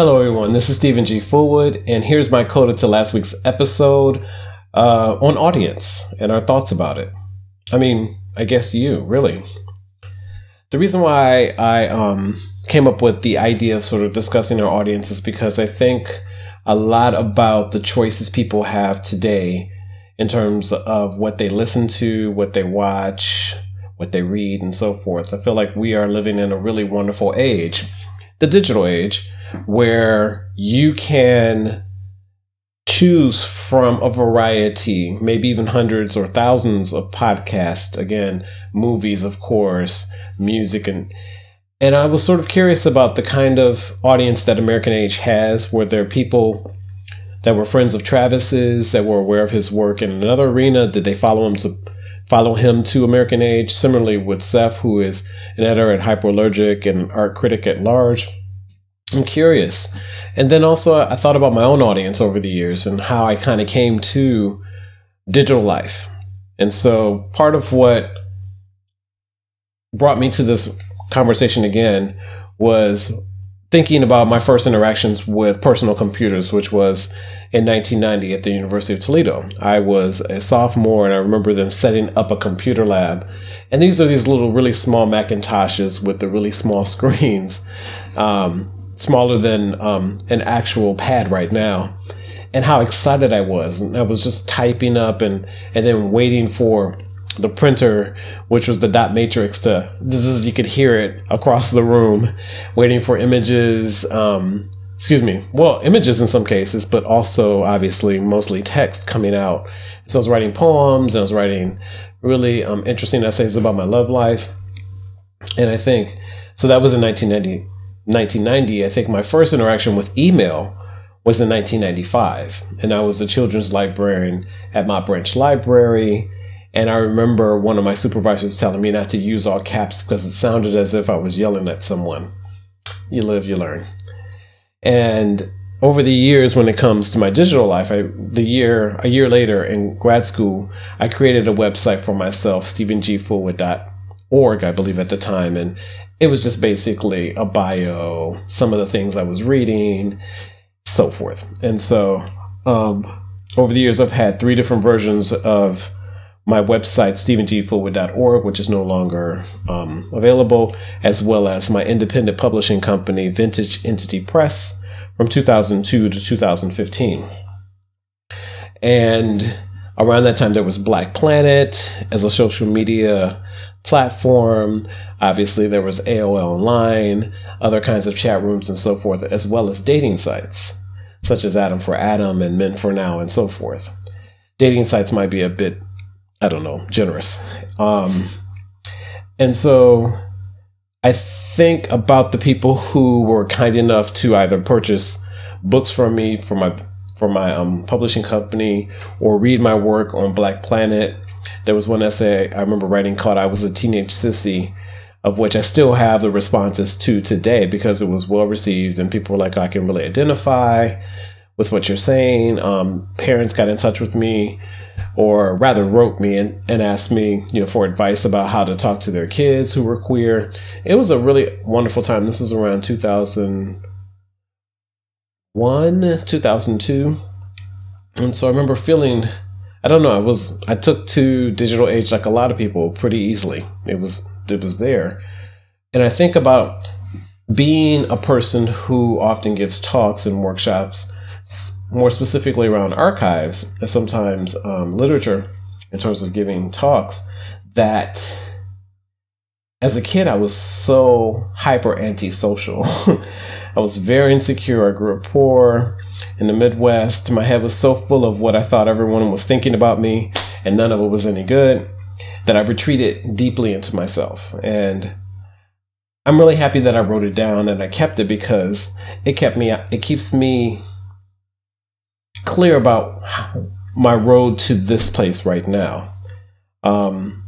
Hello, everyone. This is Steven G. Fullwood, and here's my coda to last week's episode uh, on audience and our thoughts about it. I mean, I guess you, really. The reason why I um, came up with the idea of sort of discussing our audience is because I think a lot about the choices people have today in terms of what they listen to, what they watch, what they read, and so forth. I feel like we are living in a really wonderful age, the digital age, where you can choose from a variety, maybe even hundreds or thousands of podcasts, again, movies, of course, music and and I was sort of curious about the kind of audience that American Age has, where there people that were friends of Travis's, that were aware of his work in another arena. Did they follow him to follow him to American Age? Similarly with Seph, who is an editor at Hyperallergic and art critic at large. I'm curious. And then also I thought about my own audience over the years and how I kind of came to digital life. And so part of what brought me to this conversation again was thinking about my first interactions with personal computers, which was in 1990 at the University of Toledo. I was a sophomore and I remember them setting up a computer lab. And these are these little, really small Macintoshes with the really small screens, um, smaller than um, an actual pad right now. And how excited I was. And I was just typing up and, and then waiting for the printer, which was the dot matrix, to you could hear it across the room, waiting for images. Um, excuse me. Well, images in some cases, but also obviously mostly text coming out. So I was writing poems and I was writing really um, interesting essays about my love life. And I think so. That was in 1990. 1990. I think my first interaction with email was in 1995, and I was a children's librarian at my Branch Library and I remember one of my supervisors telling me not to use all caps because it sounded as if I was yelling at someone. You live, you learn. And over the years, when it comes to my digital life, I, the year a year later in grad school, I created a website for myself, StevenGFullwood.org, I believe at the time, and it was just basically a bio, some of the things I was reading, so forth. And so, um, over the years, I've had three different versions of my website, stevengfullwood.org, which is no longer um, available, as well as my independent publishing company, Vintage Entity Press, from 2002 to 2015. And around that time, there was Black Planet as a social media platform. Obviously, there was AOL Online, other kinds of chat rooms, and so forth, as well as dating sites such as Adam for Adam and Men for Now, and so forth. Dating sites might be a bit I don't know, generous. Um, and so I think about the people who were kind enough to either purchase books from me for my for my um, publishing company or read my work on Black Planet. There was one essay I remember writing called "I Was a Teenage Sissy," of which I still have the responses to today because it was well received and people were like, "I can really identify with what you're saying." Um, parents got in touch with me or rather wrote me and, and asked me, you know, for advice about how to talk to their kids who were queer. It was a really wonderful time. This was around 2001, 2002. And so I remember feeling, I don't know, I was, I took to digital age like a lot of people pretty easily. It was, it was there. And I think about being a person who often gives talks and workshops more specifically around archives and sometimes um, literature in terms of giving talks that as a kid I was so hyper antisocial. I was very insecure. I grew up poor in the Midwest. My head was so full of what I thought everyone was thinking about me, and none of it was any good, that I retreated deeply into myself. And I'm really happy that I wrote it down and I kept it because it kept me, it keeps me clear about my road to this place right now. Um,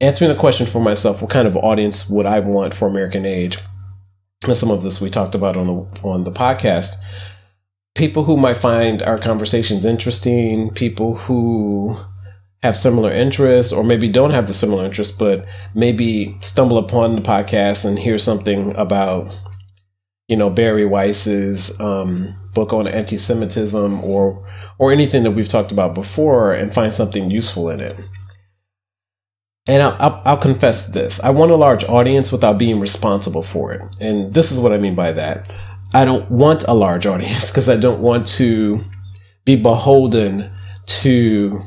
answering the question for myself, what kind of audience would I want for American Age? And some of this we talked about on the on the podcast. People who might find our conversations interesting, people who have similar interests, or maybe don't have the similar interests, but maybe stumble upon the podcast and hear something about you know, Bari Weiss's um, book on anti-Semitism or or anything that we've talked about before and find something useful in it. And I'll, I'll, confess this I want a large audience without being responsible for it. And this is what I mean by that. I don't want a large audience because I don't want to be beholden to,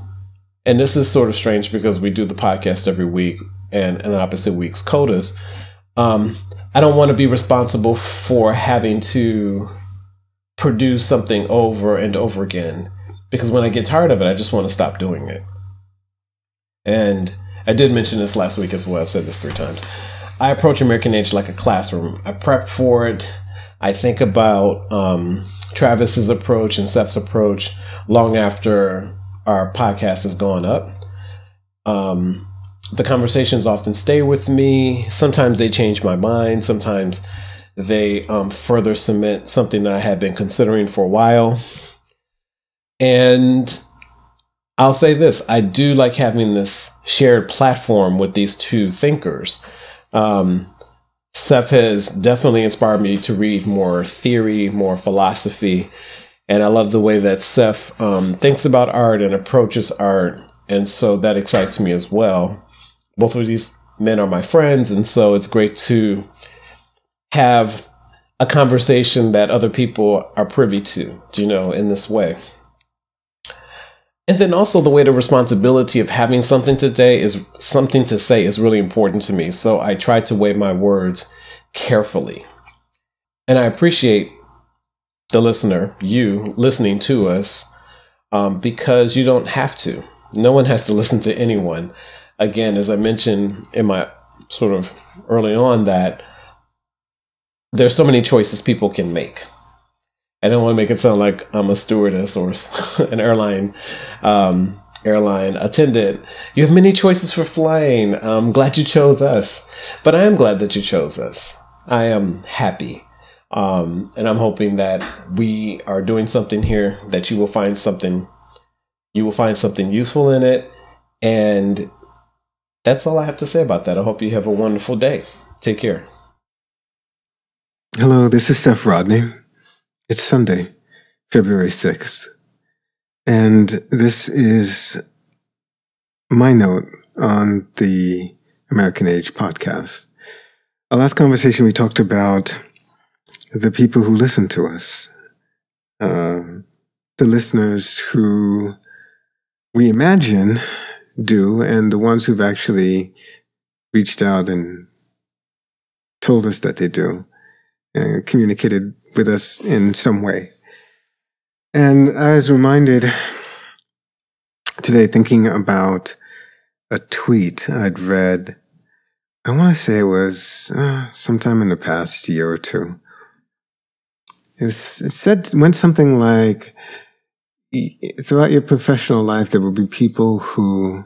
and this is sort of strange because we do the podcast every week and an opposite week's codas. Um, I don't want to be responsible for having to produce something over and over again because when I get tired of it, I just want to stop doing it. And I did mention this last week as well. I've said this three times. I approach American Age like a classroom. I prep for it. I think about um, Travis's approach and Seph's approach long after our podcast has gone up. Um, the conversations often stay with me. Sometimes they change my mind. Sometimes they um, further cement something that I had been considering for a while. And I'll say this I do like having this shared platform with these two thinkers. Um, Seph has definitely inspired me to read more theory, more philosophy. And I love the way that Seph um, thinks about art and approaches art. And so that excites me as well. Both of these men are my friends. And so it's great to have a conversation that other people are privy to, you know, in this way. And then also the weight of responsibility of having something today is something to say is really important to me. So I try to weigh my words carefully. And I appreciate the listener, you listening to us, um, because you don't have to. No one has to listen to anyone. Again, as I mentioned in my sort of early on, that there's so many choices people can make. I don't want to make it sound like I'm a stewardess or an airline um, airline attendant. You have many choices for flying. I'm glad you chose us, but I am glad that you chose us. I am happy. Um, and I'm hoping that we are doing something here that you will find something, you will find something useful in it. And that's all I have to say about that. I hope you have a wonderful day. Take care. Hello, this is Seph Rodney. It's Sunday, February 6th, and this is my note on the American Age podcast. Our last conversation, we talked about the people who listen to us, uh, the listeners who we imagine do, and the ones who've actually reached out and told us that they do, and communicated with us in some way. And I was reminded today, thinking about a tweet I'd read. I want to say it was uh, sometime in the past year or two. It, was, it said went something like, "Throughout your professional life, there will be people who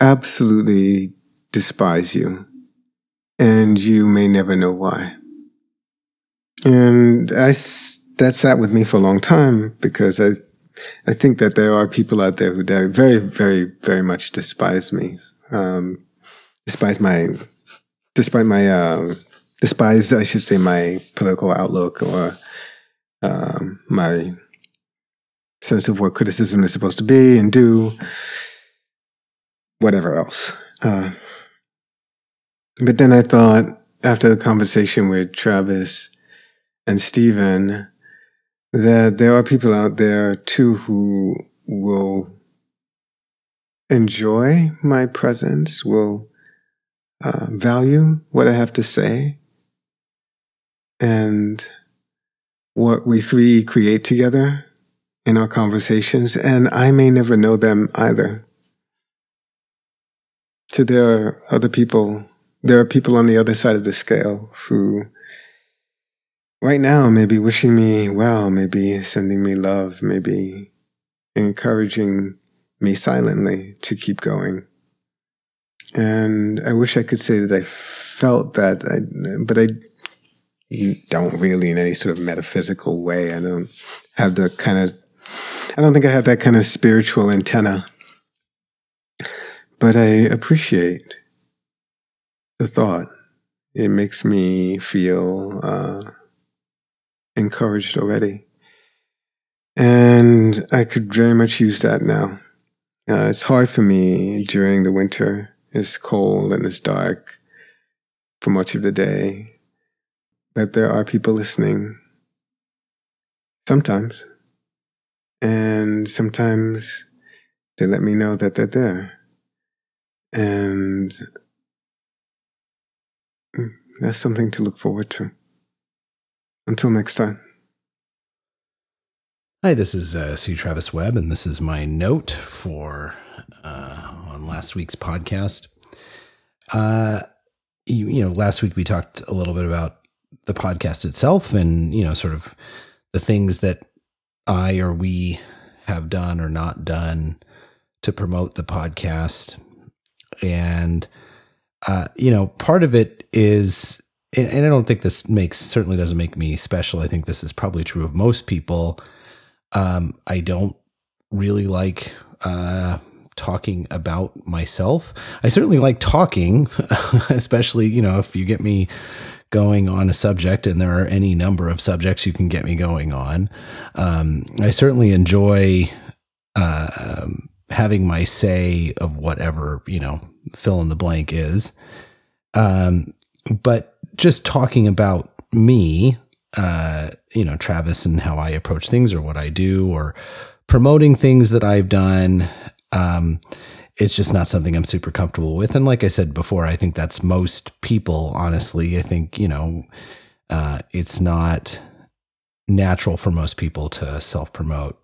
absolutely despise you, and you may never know why." And I, that sat with me for a long time because I, I think that there are people out there who very, very, very much despise me, um, despise my, despite my, uh, despise, I should say, my political outlook or um, my sense of what criticism is supposed to be and do, whatever else. Uh, but then I thought, after the conversation with Travis, and Stephen that there are people out there too who will enjoy my presence, will uh, value what I have to say, and what we three create together in our conversations, and I may never know them either. So there are other people, there are people on the other side of the scale who right now maybe wishing me well, maybe sending me love, maybe encouraging me silently to keep going. And I wish I could say that I felt that, I, but I don't really in any sort of metaphysical way. I don't have the kind of, I don't think I have that kind of spiritual antenna. But I appreciate the thought. It makes me feel uh, encouraged already. And I could very much use that now. Uh, it's hard for me during the winter. It's cold and it's dark for much of the day. But there are people listening. Sometimes. And sometimes they let me know that they're there. And mm, that's something to look forward to. Until next time. Hi, this is uh, C. Travis Webb, and this is my note for uh, on last week's podcast. Uh, you, you know, last week we talked a little bit about the podcast itself, and you know, sort of the things that I or we have done or not done to promote the podcast, and uh, you know, part of it is, and I don't think this makes certainly doesn't make me special. I think this is probably true of most people um, I don't really like uh, talking about myself. I certainly like talking, especially, you know, if you get me going on a subject and there are any number of subjects you can get me going on. Um, I certainly enjoy uh, having my say of whatever, you know, fill in the blank is. Um, but just talking about me uh, you know, Travis and how I approach things or what I do or promoting things that I've done. Um, it's just not something I'm super comfortable with. And like I said before, I think that's most people, honestly. I think, you know, uh, it's not natural for most people to self promote.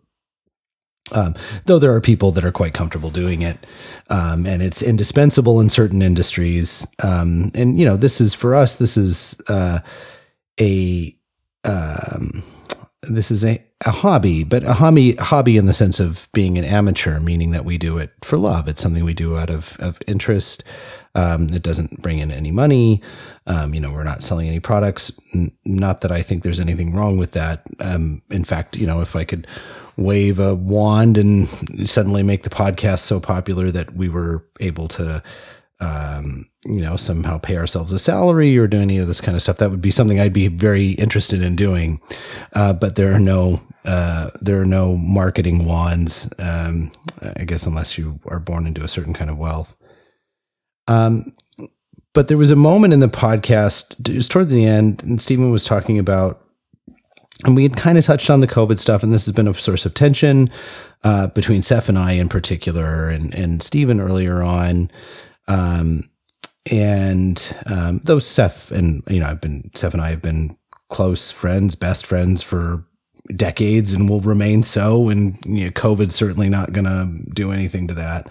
Um, though there are people that are quite comfortable doing it, um, and it's indispensable in certain industries. Um, and you know, this is for us. This is uh, a um, this is a, a hobby, but a hobby hobby in the sense of being an amateur, meaning that we do it for love. It's something we do out of of interest. Um, it doesn't bring in any money. Um, you know, we're not selling any products. N- not that I think there's anything wrong with that. Um, in fact, you know, if I could wave a wand and suddenly make the podcast so popular that we were able to um, you know, somehow pay ourselves a salary or do any of this kind of stuff. That would be something I'd be very interested in doing. Uh, but there are no uh, there are no marketing wands, um, I guess, unless you are born into a certain kind of wealth. Um, but there was a moment in the podcast, it was toward the end, and Stephen was talking about, and we had kind of touched on the COVID stuff, and this has been a source of tension uh, between Seph and I in particular, and and Stephen earlier on. Um, and um, though Seph and you know, I've been Seph and I have been close friends, best friends for decades, and will remain so. And you know, COVID's certainly not going to do anything to that.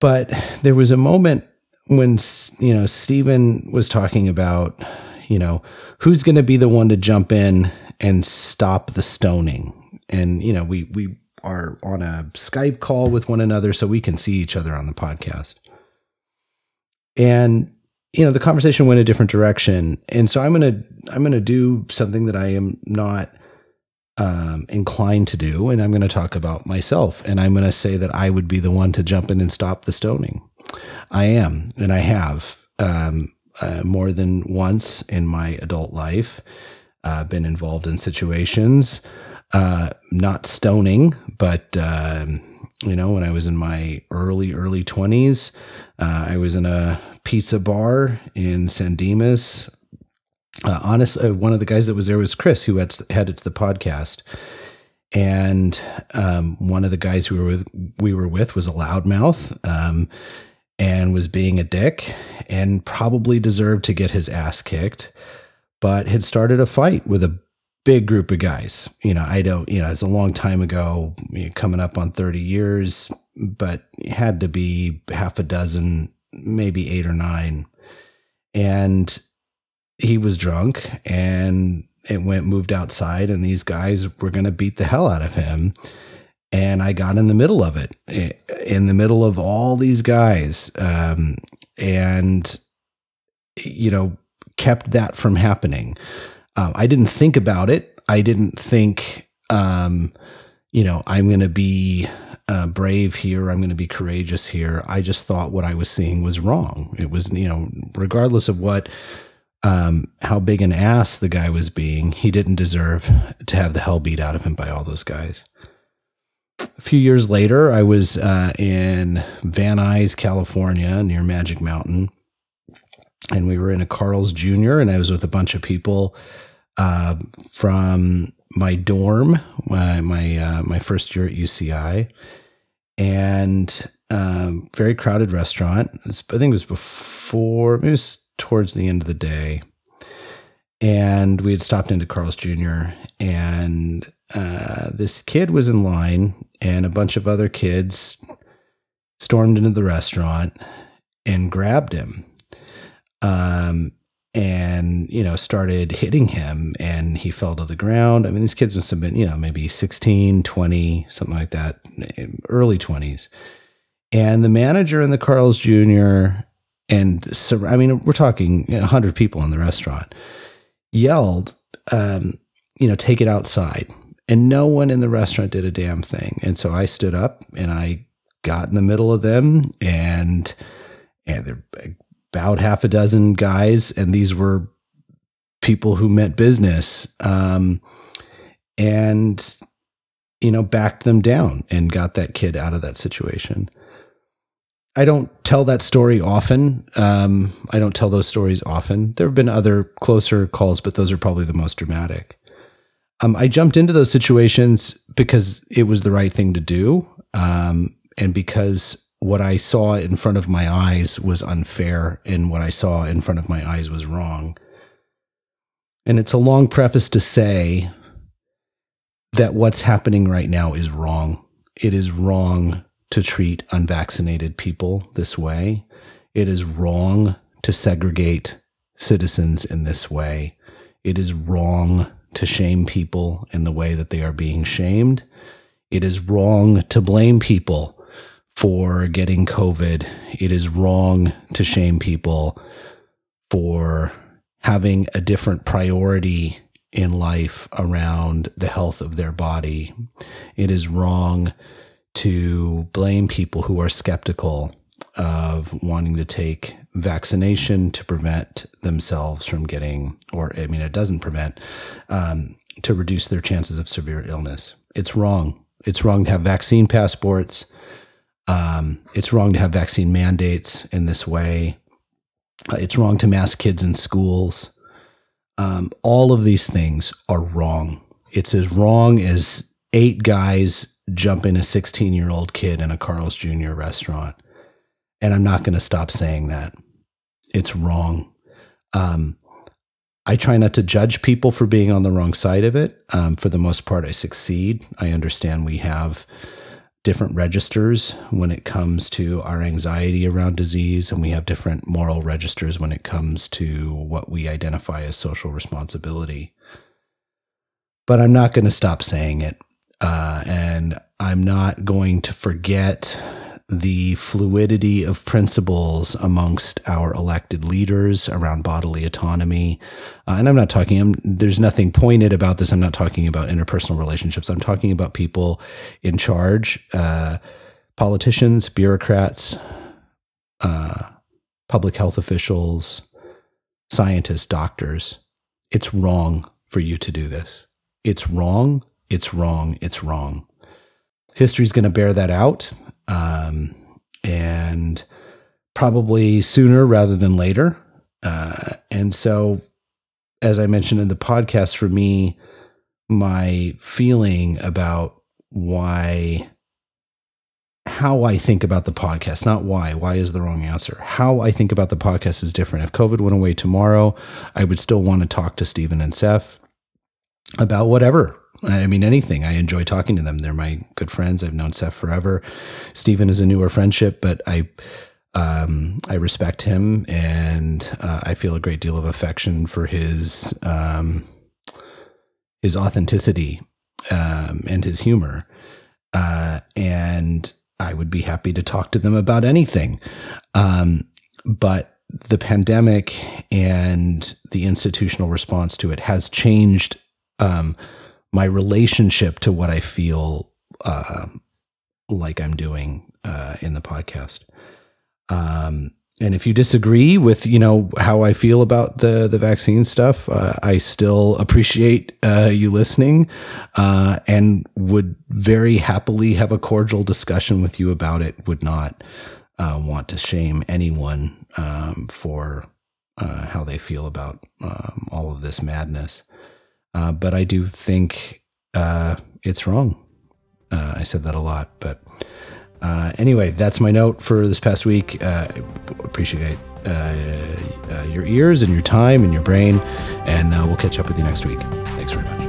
But there was a moment when you know Stephen was talking about you know who's going to be the one to jump in and stop the stoning, and you know we we are on a Skype call with one another so we can see each other on the podcast and you know the conversation went a different direction and so i'm gonna i'm gonna do something that i am not um, inclined to do and i'm gonna talk about myself and i'm gonna say that i would be the one to jump in and stop the stoning i am and i have um, uh, more than once in my adult life uh, been involved in situations uh, not stoning but um, you know, when I was in my early, early 20s, uh, I was in a pizza bar in San Dimas. Uh, honest, uh, one of the guys that was there was Chris, who had, had it's the podcast. And um, one of the guys we were with, we were with was a loudmouth um, and was being a dick and probably deserved to get his ass kicked, but had started a fight with a big group of guys. You know, I don't, you know, it's a long time ago, you know, coming up on 30 years, but had to be half a dozen, maybe eight or nine. And he was drunk and it went, moved outside, and these guys were going to beat the hell out of him. And I got in the middle of it, in the middle of all these guys. Um, and, you know, kept that from happening. Um, I didn't think about it. I didn't think, um, you know, I'm going to be uh, brave here. I'm going to be courageous here. I just thought what I was seeing was wrong. It was, you know, regardless of what um, how big an ass the guy was being, he didn't deserve to have the hell beat out of him by all those guys. A few years later, I was uh, in Van Nuys, California, near Magic Mountain, and we were in a Carl's Jr. and I was with a bunch of people uh, from my dorm, my my, uh, my first year at UCI, and um, very crowded restaurant. I think it was before, it was towards the end of the day, and we had stopped into Carl's Jr. and uh, this kid was in line, and a bunch of other kids stormed into the restaurant and grabbed him. Um, and you know started hitting him and he fell to the ground i mean these kids must have been you know maybe 16 20 something like that early 20s and the manager in the carl's jr and so i mean we're talking 100 people in the restaurant yelled um, you know take it outside and no one in the restaurant did a damn thing and so i stood up and i got in the middle of them and and they're about half a dozen guys, and these were people who meant business. Um, and you know, backed them down and got that kid out of that situation. I don't tell that story often. Um, I don't tell those stories often. There have been other closer calls, but those are probably the most dramatic. Um, I jumped into those situations because it was the right thing to do, um, and because what I saw in front of my eyes was unfair and what I saw in front of my eyes was wrong. And it's a long preface to say that what's happening right now is wrong. It is wrong to treat unvaccinated people this way. It is wrong to segregate citizens in this way. It is wrong to shame people in the way that they are being shamed. It is wrong to blame people for getting COVID. It is wrong to shame people for having a different priority in life around the health of their body. It is wrong to blame people who are skeptical of wanting to take vaccination to prevent themselves from getting, or I mean, it doesn't prevent, um, to reduce their chances of severe illness. It's wrong. It's wrong to have vaccine passports. Um, it's wrong to have vaccine mandates in this way. Uh, it's wrong to mask kids in schools. Um, all of these things are wrong. It's as wrong as eight guys jumping a 16 year old kid in a Carl's Jr. restaurant. And I'm not going to stop saying that. It's wrong. Um, I try not to judge people for being on the wrong side of it. Um, for the most part, I succeed. I understand we have different registers when it comes to our anxiety around disease, and we have different moral registers when it comes to what we identify as social responsibility. But I'm not going to stop saying it. Uh, and I'm not going to forget the fluidity of principles amongst our elected leaders around bodily autonomy. Uh, and I'm not talking, I'm, there's nothing pointed about this. I'm not talking about interpersonal relationships. I'm talking about people in charge, uh, politicians, bureaucrats, uh, public health officials, scientists, doctors. It's wrong for you to do this. It's wrong. It's wrong. It's wrong. History's going to bear that out um, and probably sooner rather than later. Uh, and so, as I mentioned in the podcast, for me, my feeling about why, how I think about the podcast, not why, why is the wrong answer. How I think about the podcast is different. If COVID went away tomorrow, I would still want to talk to Stephen and Seph about whatever I mean, anything. I enjoy talking to them. They're my good friends. I've known Seph forever. Stephen is a newer friendship, but I, um, I respect him and uh, I feel a great deal of affection for his, um, his authenticity um, and his humor. Uh, and I would be happy to talk to them about anything. Um, but the pandemic and the institutional response to it has changed um, my relationship to what I feel uh, like I'm doing uh, in the podcast. Um, and if you disagree with you know how I feel about the the vaccine stuff, uh, I still appreciate uh, you listening, uh, and would very happily have a cordial discussion with you about it. Would not uh, want to shame anyone um, for uh, how they feel about um, all of this madness, uh, but I do think it's wrong. I said that a lot, but. Uh, anyway, that's my note for this past week. Uh, appreciate uh, uh, your ears and your time and your brain, and uh, we'll catch up with you next week. Thanks very much.